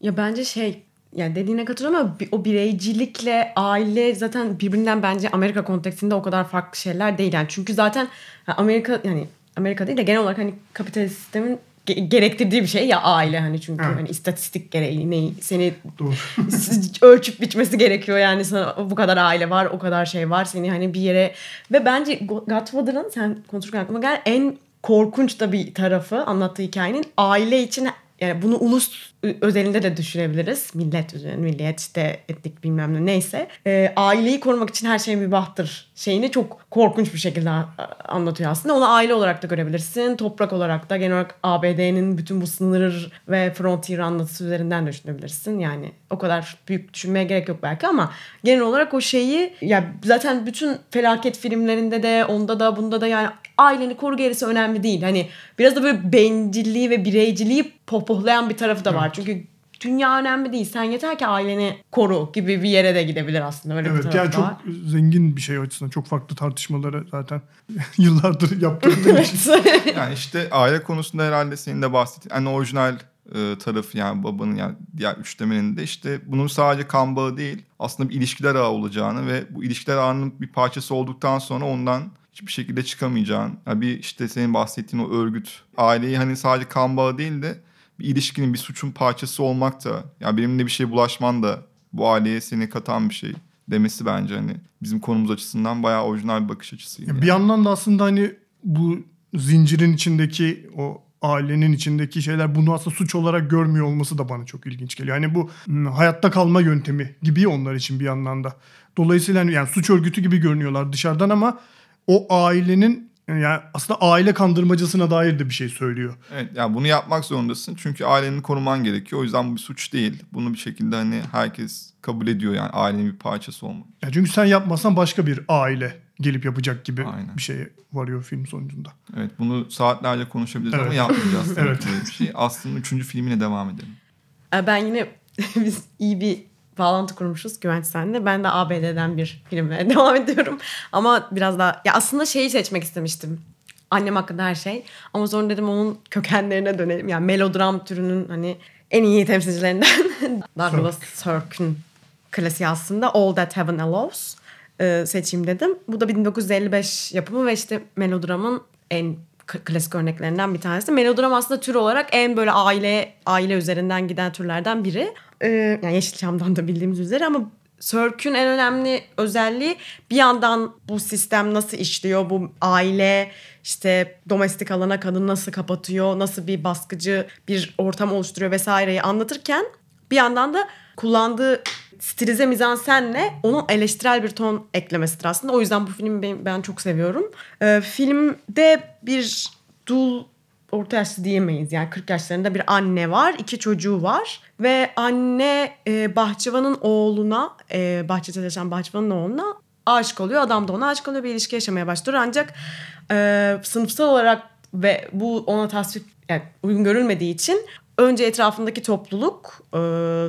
Ya bence şey yani dediğine katılıyorum ama o bireycilikle aile zaten birbirinden bence Amerika kontekstinde o kadar farklı şeyler değil. Yani çünkü zaten Amerika yani Amerika değil de genel olarak hani kapitalist sistemin gerektirdiği bir şey ya aile hani çünkü Evet. hani istatistik gereği ne seni ölçüp biçmesi gerekiyor yani sana bu kadar aile var o kadar şey var seni hani bir yere ve bence Go- Godfather'ın sen konuşurken aklıma gelen en korkunç da bir tarafı anlattığı hikayenin aile için yani bunu ulus özelinde de düşünebiliriz. Millet üzerine, milliyet işte etnik bilmem ne neyse. Ee, aileyi korumak için her şey mübahtır şeyini çok korkunç bir şekilde anlatıyor aslında. Onu aile olarak da görebilirsin. Toprak olarak da genel olarak ABD'nin bütün bu sınır ve frontier anlatısı üzerinden de düşünebilirsin. Yani o kadar büyük düşünmeye gerek yok belki ama genel olarak o şeyi ya zaten bütün felaket filmlerinde de onda da bunda da yani aileni koru gerisi önemli değil. Hani biraz da böyle bencilliği ve bireyciliği pohpohlayan bir tarafı da var. Çünkü dünya önemli değil. Sen yeter ki aileni koru gibi bir yere de gidebilir aslında. Öyle bir Evet tarafı yani çok var. zengin bir şey o açısından. Çok farklı tartışmaları zaten yıllardır yaptığım için. Yani işte aile konusunda herhalde senin de bahsettiğin en orijinal e, tarafı yani babanın yani diğer üçlemenin de işte bunun sadece kan bağı değil aslında bir ilişkiler ağı olacağını ve bu ilişkiler ağının bir parçası olduktan sonra ondan hiçbir şekilde çıkamayacağın. Yani bir işte senin bahsettiğin o örgüt aileyi hani sadece kan bağı değil de bir ilişkinin bir suçun parçası olmak da yani benimle bir şey bulaşman da bu aileye seni katan bir şey. demesi bence hani bizim konumuz açısından bayağı orijinal bir bakış açısıydı. Ya Bir yandan da aslında hani bu zincirin içindeki o ailenin içindeki şeyler bunu aslında suç olarak görmüyor olması da bana çok ilginç geliyor. Yani bu hmm, hayatta kalma yöntemi gibi onlar için bir yandan da. Dolayısıyla hani yani suç örgütü gibi görünüyorlar dışarıdan ama o ailenin yani aslında aile kandırmacasına dair de bir şey söylüyor. Evet yani bunu yapmak zorundasın çünkü aileni koruman gerekiyor. O yüzden bu bir suç değil. Bunu bir şekilde hani herkes kabul ediyor yani ailenin bir parçası olmak. Yani çünkü sen yapmasan başka bir aile gelip yapacak gibi Aynen. bir şeye varıyor film sonucunda. Evet bunu saatlerce konuşabiliriz ama Evet. yapmayacağız. tabii Evet. bir şey. Aslında üçüncü filmine devam edelim. Ben yine biz iyi bir bağlantı kurmuşuz Güvenç senle. Ben de ABD'den bir filme devam ediyorum. Ama biraz daha ya aslında şeyi seçmek istemiştim. Annem hakkında her şey. Ama sonra dedim onun kökenlerine dönelim. Yani melodram türünün hani en iyi temsilcilerinden Douglas Sirk'ün klasiği aslında All That Heaven Allows e, seçeyim dedim. Bu da 1955 yapımı ve işte melodramın en klasik örneklerinden bir tanesi. Melodram aslında tür olarak en böyle aile aile üzerinden giden türlerden biri. E, yani Yeşilçam'dan da bildiğimiz üzere ama Sörk'ün en önemli özelliği bir yandan bu sistem nasıl işliyor, bu aile işte domestik alana kadın nasıl kapatıyor, nasıl bir baskıcı bir ortam oluşturuyor vesaireyi anlatırken bir yandan da kullandığı stilize mizansenle onun eleştirel bir ton eklemesidir aslında. O yüzden bu filmi ben, ben çok seviyorum. Ee, filmde bir dul orta yaşlı diyemeyiz yani 40 yaşlarında bir anne var iki çocuğu var ve anne e, bahçıvanın oğluna e, bahçede çalışan bahçıvanın oğluna aşık oluyor adam da ona aşık oluyor bir ilişki yaşamaya başlıyor ancak e, sınıfsal olarak ve bu ona tasvip yani uygun görülmediği için önce etrafındaki topluluk, e,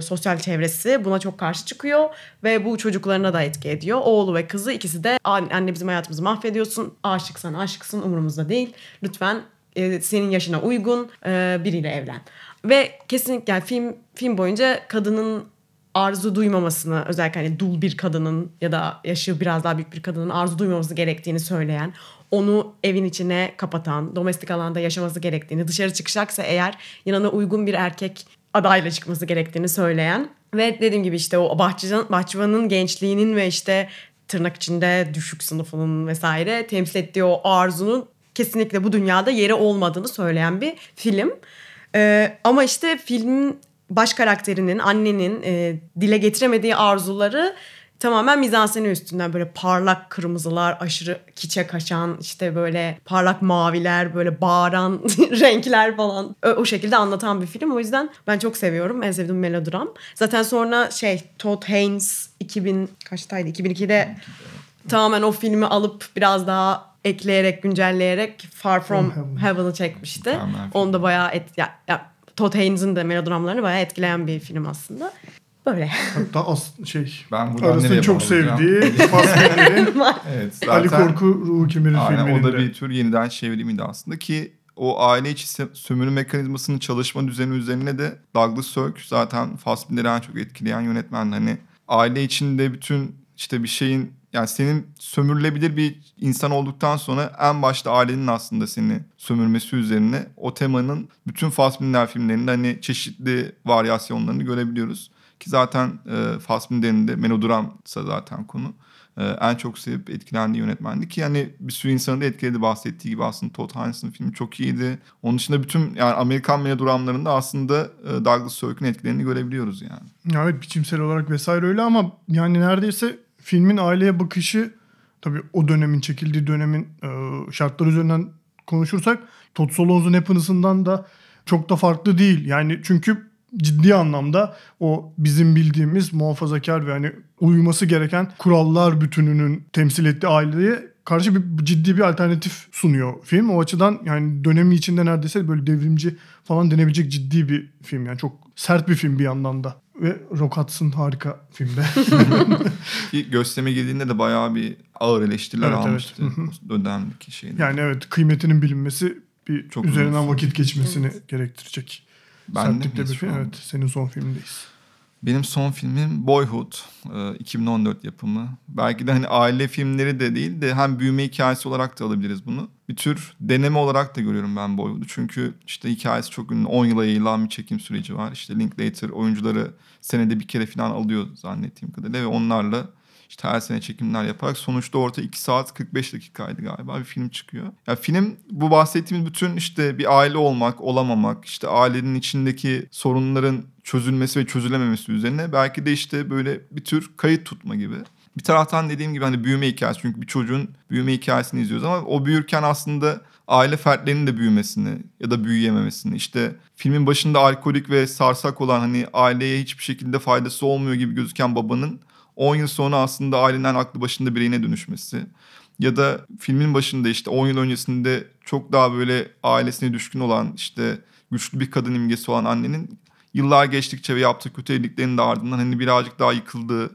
sosyal çevresi buna çok karşı çıkıyor ve bu çocuklarına da etki ediyor. Oğlu ve kızı ikisi de "An- anne bizim hayatımızı mahvediyorsun, aşıksan aşıksın umurumuzda değil. Lütfen e, senin yaşına uygun e, biriyle evlen. Ve kesinlikle yani film film boyunca kadının arzu duymamasını özellikle hani dul bir kadının ya da yaşı biraz daha büyük bir kadının arzu duymaması gerektiğini söyleyen onu evin içine kapatan, domestik alanda yaşaması gerektiğini, dışarı çıkacaksa eğer yanına uygun bir erkek adayla çıkması gerektiğini söyleyen ve dediğim gibi işte o bahçıvan, bahçıvanın gençliğinin ve işte tırnak içinde düşük sınıfının vesaire temsil ettiği o arzunun kesinlikle bu dünyada yeri olmadığını söyleyen bir film. Ee, ama işte filmin baş karakterinin, annenin e, dile getiremediği arzuları tamamen mizanseni üstünden böyle parlak kırmızılar, aşırı kiçe kaçan, işte böyle parlak maviler, böyle bağıran renkler falan o, o şekilde anlatan bir film. O yüzden ben çok seviyorum. En sevdiğim melodram. Zaten sonra şey Todd Haynes 2000 kaçtaydı? 2002'de tamamen o filmi alıp biraz daha ekleyerek, güncelleyerek Far From From Heaven. Heaven'ı çekmişti. Mükemmel. Onu da bayağı et, ya, ya, Todd Haynes'in de melodramlarını bayağı etkileyen bir film aslında. Böyle. Hatta as şey Ben nereye çok sevdiği Fassbinder'in Evet zaten Ali Korku Ruhu Kimir'in aynen, filminin o da bir tür yeniden çevrimiydi aslında ki o aile içi sö- sömürü mekanizmasının çalışma düzeni üzerine de Douglas Sirk zaten Fassbinder'i en çok etkileyen yönetmen. Hani aile içinde bütün işte bir şeyin yani senin sömürülebilir bir insan olduktan sonra en başta ailenin aslında seni sömürmesi üzerine o temanın bütün Fassbinder filmlerinde hani çeşitli varyasyonlarını görebiliyoruz. Ki zaten e, Fassbinder'in de melodramsa zaten konu. E, en çok sevip etkilendiği yönetmendi ki yani bir sürü insanı da etkiledi bahsettiği gibi aslında Todd Haynes'ın filmi çok iyiydi. Onun dışında bütün yani Amerikan melodramlarında aslında e, Douglas Sirk'ün etkilerini görebiliyoruz yani. Ya Evet biçimsel olarak vesaire öyle ama yani neredeyse filmin aileye bakışı tabii o dönemin çekildiği dönemin e, şartları üzerinden konuşursak Todd Solondz'un Happiness'ından da çok da farklı değil. Yani çünkü ciddi anlamda o bizim bildiğimiz muhafazakar ve hani uyması gereken kurallar bütününün temsil ettiği aileye karşı bir ciddi bir alternatif sunuyor film. O açıdan yani dönemi içinde neredeyse böyle devrimci falan denebilecek ciddi bir film. Yani çok sert bir film bir yandan da. Ve Rock Hudson harika filmde. Ki gösterime girdiğinde de bayağı bir ağır eleştiriler Evet, evet. almıştı. O dönemdeki şeyde. yani evet kıymetinin bilinmesi bir Çok üzerinden uzun vakit geçmesini gerektirecek. Ben de Sertlikte miyiz bir film. Evet senin son filmindeyiz. Benim son filmim Boyhood. e, 2014 yapımı. Belki de hani aile filmleri de değil de hem büyüme hikayesi olarak da alabiliriz bunu. Bir tür deneme olarak da görüyorum ben Boyhood'u. Çünkü işte hikayesi çok ünlü. 10 yıla yayılan bir çekim süreci var. İşte Linklater oyuncuları senede bir kere falan alıyor zannettiğim kadarıyla. Ve onlarla işte her sene çekimler yaparak sonuçta orta 2 saat 45 dakikaydı galiba bir film çıkıyor. Ya film bu bahsettiğimiz bütün işte bir aile olmak, olamamak, işte ailenin içindeki sorunların çözülmesi ve çözülememesi üzerine belki de işte böyle bir tür kayıt tutma gibi. Bir taraftan dediğim gibi hani büyüme hikayesi çünkü bir çocuğun büyüme hikayesini izliyoruz ama o büyürken aslında aile fertlerinin de büyümesini ya da büyüyememesini işte filmin başında alkolik ve sarsak olan hani aileye hiçbir şekilde faydası olmuyor gibi gözüken babanın 10 yıl sonra aslında ailenin aklı başında bireyine dönüşmesi. Ya da filmin başında işte 10 yıl öncesinde çok daha böyle ailesine düşkün olan işte güçlü bir kadın imgesi olan annenin yıllar geçtikçe ve yaptığı kötü evliliklerin de ardından hani birazcık daha yıkıldığı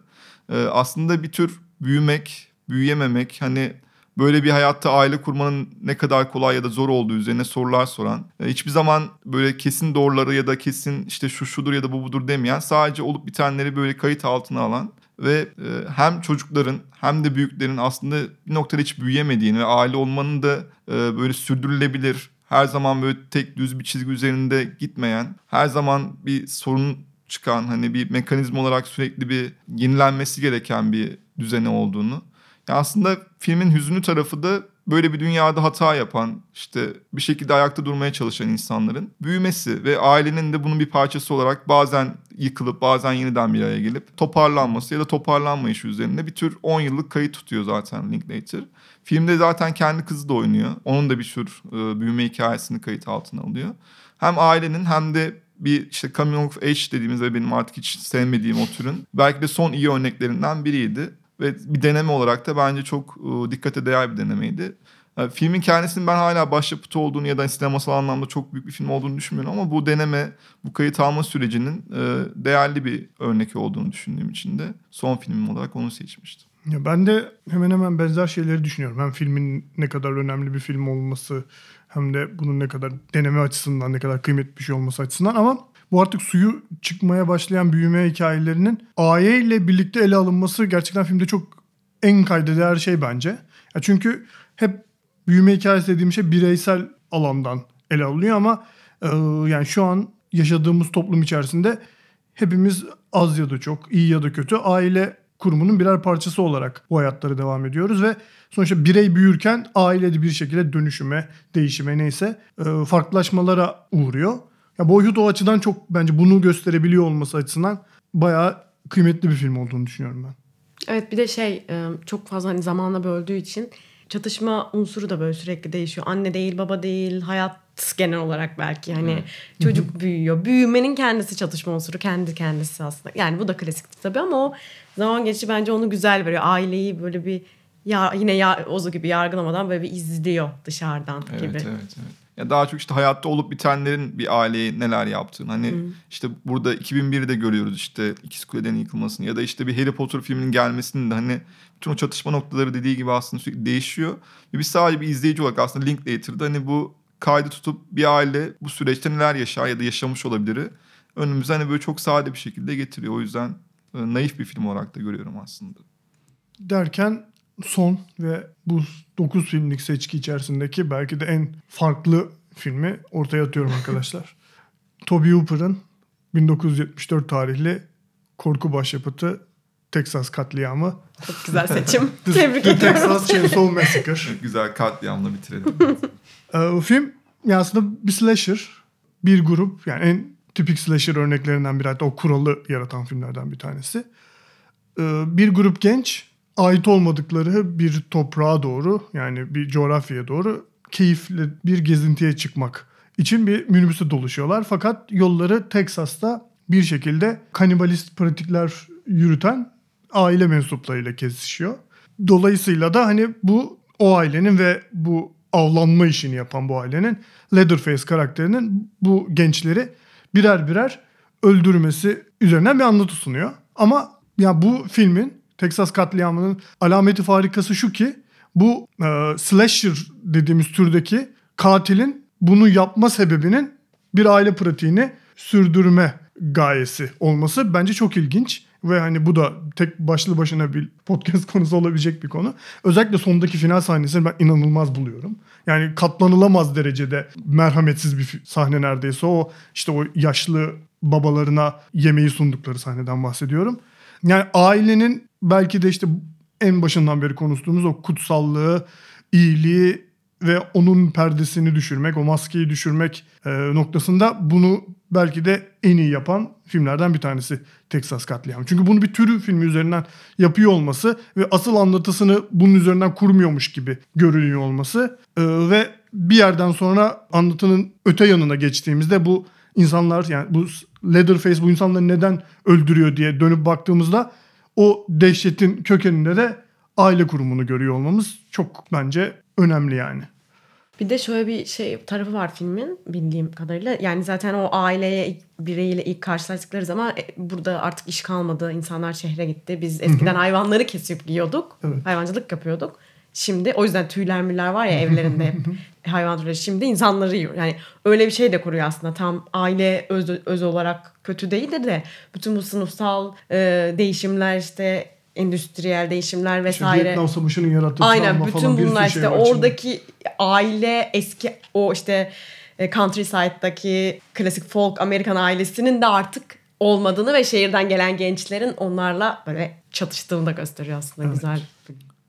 e, aslında bir tür büyümek, büyüyememek hani böyle bir hayatta aile kurmanın ne kadar kolay ya da zor olduğu üzerine sorular soran, e, hiçbir zaman böyle kesin doğruları ya da kesin işte şu şudur ya da bu budur demeyen, sadece olup bitenleri böyle kayıt altına alan ve e, hem çocukların hem de büyüklerin aslında bir noktada hiç büyüyemediğini ve aile olmanın da e, böyle sürdürülebilir, her zaman böyle tek düz bir çizgi üzerinde gitmeyen, her zaman bir sorun çıkan hani bir mekanizma olarak sürekli bir yenilenmesi gereken bir düzeni olduğunu. Ya aslında filmin hüzünlü tarafı da böyle bir dünyada hata yapan, işte bir şekilde ayakta durmaya çalışan insanların büyümesi ve ailenin de bunun bir parçası olarak bazen yıkılıp bazen yeniden bir araya gelip toparlanması ya da toparlanmayışı üzerinde bir tür 10 yıllık kayıt tutuyor zaten Linklater. Filmde zaten kendi kızı da oynuyor. Onun da bir tür e, büyüme hikayesini kayıt altına alıyor. Hem ailenin hem de bir işte coming of age dediğimiz ve benim artık hiç sevmediğim o türün belki de son iyi örneklerinden biriydi. Ve bir deneme olarak da bence çok e, dikkate değer bir denemeydi. Yani filmin kendisinin ben hala başyapıtı olduğunu ya da sinemasal anlamda çok büyük bir film olduğunu düşünmüyorum ama bu deneme, bu kayıt alma sürecinin e, değerli bir örnek olduğunu düşündüğüm için de son filmim olarak onu seçmiştim. Ya ben de hemen hemen benzer şeyleri düşünüyorum. Hem filmin ne kadar önemli bir film olması hem de bunun ne kadar deneme açısından ne kadar kıymetli bir şey olması açısından ama bu artık suyu çıkmaya başlayan büyüme hikayelerinin aile ile birlikte ele alınması gerçekten filmde çok en kayda değer şey bence. Ya çünkü hep büyüme hikayesi dediğim şey bireysel alandan ele alınıyor ama e, yani şu an yaşadığımız toplum içerisinde hepimiz az ya da çok, iyi ya da kötü aile kurumunun birer parçası olarak bu hayatları devam ediyoruz ve sonuçta birey büyürken aile de bir şekilde dönüşüme, değişime neyse e, farklılaşmalara uğruyor. Ya Boyhood o açıdan çok bence bunu gösterebiliyor olması açısından bayağı kıymetli bir film olduğunu düşünüyorum ben. Evet bir de şey e, çok fazla hani zamanla böldüğü için çatışma unsuru da böyle sürekli değişiyor. Anne değil, baba değil, hayat genel olarak belki hani çocuk büyüyor. Büyümenin kendisi çatışma unsuru kendi kendisi aslında. Yani bu da klasikti tabii ama o zaman geçici bence onu güzel veriyor. Aileyi böyle bir ya yine ya Ozu gibi yargılamadan böyle bir izliyor dışarıdan Evet, gibi. evet, evet. Ya daha çok işte hayatta olup bitenlerin bir aileye neler yaptığını. Hani işte burada 2001'de görüyoruz işte İkiz Kule'den yıkılmasını ya da işte bir Harry Potter filminin gelmesini de hani bütün o çatışma noktaları dediği gibi aslında sürekli değişiyor. Ve biz sadece bir izleyici olarak aslında Linklater'da hani bu kaydı tutup bir aile bu süreçte neler yaşar ya da yaşamış olabilir önümüze hani böyle çok sade bir şekilde getiriyor. O yüzden e, naif bir film olarak da görüyorum aslında. Derken son ve bu 9 filmlik seçki içerisindeki belki de en farklı filmi ortaya atıyorum arkadaşlar. Toby Hooper'ın 1974 tarihli korku başyapıtı Texas katliamı. Çok güzel seçim. Tebrik ediyorum. Texas Chainsaw Massacre. Güzel katliamla bitirelim. Ee, o film yani aslında bir slasher. Bir grup yani en tipik slasher örneklerinden biri hatta o kuralı yaratan filmlerden bir tanesi. Ee, bir grup genç ait olmadıkları bir toprağa doğru yani bir coğrafyaya doğru keyifli bir gezintiye çıkmak için bir minibüse doluşuyorlar. Fakat yolları Teksas'ta bir şekilde kanibalist pratikler yürüten aile mensuplarıyla kesişiyor. Dolayısıyla da hani bu o ailenin ve bu avlanma işini yapan bu ailenin Leatherface karakterinin bu gençleri birer birer öldürmesi üzerinden bir anlatı sunuyor. Ama ya bu filmin Texas katliamının alameti farikası şu ki bu e, slasher dediğimiz türdeki katilin bunu yapma sebebinin bir aile pratiğini sürdürme gayesi olması bence çok ilginç ve hani bu da tek başlı başına bir podcast konusu olabilecek bir konu. Özellikle sondaki final sahnesini ben inanılmaz buluyorum. Yani katlanılamaz derecede merhametsiz bir sahne neredeyse o işte o yaşlı babalarına yemeği sundukları sahneden bahsediyorum. Yani ailenin belki de işte en başından beri konuştuğumuz o kutsallığı, iyiliği ve onun perdesini düşürmek, o maskeyi düşürmek e, noktasında bunu belki de en iyi yapan filmlerden bir tanesi Texas Katliamı. Çünkü bunu bir türü filmi üzerinden yapıyor olması ve asıl anlatısını bunun üzerinden kurmuyormuş gibi görünüyor olması e, ve bir yerden sonra anlatının öte yanına geçtiğimizde bu insanlar yani bu Leatherface bu insanları neden öldürüyor diye dönüp baktığımızda o dehşetin kökeninde de aile kurumunu görüyor olmamız çok bence önemli yani. Bir de şöyle bir şey tarafı var filmin bildiğim kadarıyla. Yani zaten o aileye bireyiyle ilk karşılaştıkları zaman e, burada artık iş kalmadı. insanlar şehre gitti. Biz eskiden hayvanları kesip yiyorduk. Evet. Hayvancılık yapıyorduk. Şimdi o yüzden tüyler müller var ya evlerinde hep hayvan türleri. Şimdi insanları yiyor. Yani öyle bir şey de kuruyor aslında. Tam aile öz, öz olarak kötü değildir de bütün bu sınıfsal e, değişimler işte endüstriyel değişimler İşte vesaire. Vietnam Savaşı'nın yarattığı Aynen bütün bunlar şey işte içinde. oradaki aile eski o işte e, countryside'daki klasik folk Amerikan ailesinin de artık olmadığını ve şehirden gelen gençlerin onlarla böyle çatıştığını da gösteriyor aslında Evet. güzel.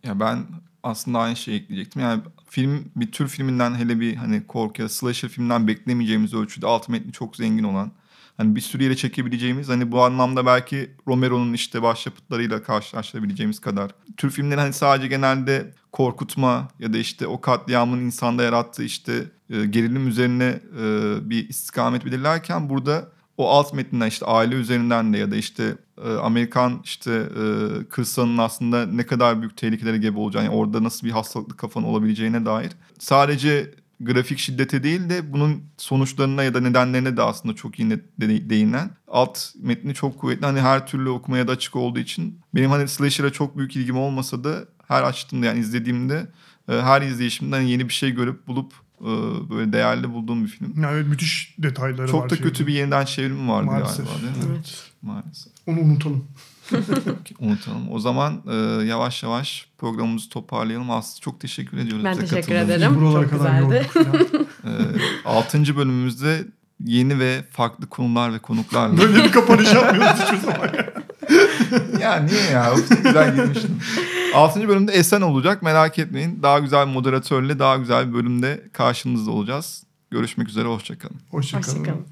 Ya ben aslında aynı şeyi ekleyecektim. Yani film bir tür filminden hele bir hani korku ya slasher filmden beklemeyeceğimiz ölçüde alt metni çok zengin olan hani bir sürü yere çekebileceğimiz hani bu anlamda belki Romero'nun işte başyapıtlarıyla karşılaştırabileceğimiz kadar. Tür filmlerin hani sadece genelde korkutma ya da işte o katliamın insanda yarattığı işte e, gerilim üzerine e, bir istikamet belirlerken burada o alt metinden işte aile üzerinden de ya da işte e, Amerikan işte e, kırsalının aslında ne kadar büyük tehlikelere gebe olacağını, yani orada nasıl bir hastalıklı kafanın olabileceğine dair sadece grafik şiddete değil de bunun sonuçlarına ya da nedenlerine de aslında çok de- değinen alt metni çok kuvvetli. Hani her türlü okumaya da açık olduğu için benim hani slasher'a çok büyük ilgim olmasa da her açtığımda yani izlediğimde e, her izleyişimden yeni bir şey görüp bulup böyle değerli bulduğum bir film. Yani evet, müthiş detayları var. Çok da şeyde. kötü bir yeniden çevirimi vardı Maalesef. galiba değil mi? Evet. Maalesef. Onu unutalım. Unutalım. O zaman e, yavaş yavaş programımızı toparlayalım. Aslı çok teşekkür ediyoruz. Ben teşekkür ederim. Buralara Çok kadar güzeldi. E, 6. bölümümüzde yeni ve farklı konular ve konuklarla. Böyle bir kapanış yapmıyoruz hiçbir zaman. ya niye ya? Çok güzel girmiştim. 6. bölümde Esen olacak. Merak etmeyin. Daha güzel bir moderatörle daha güzel bir bölümde karşınızda olacağız. Görüşmek üzere. Hoşçakalın. Hoşçakalın. Hoşçakalın.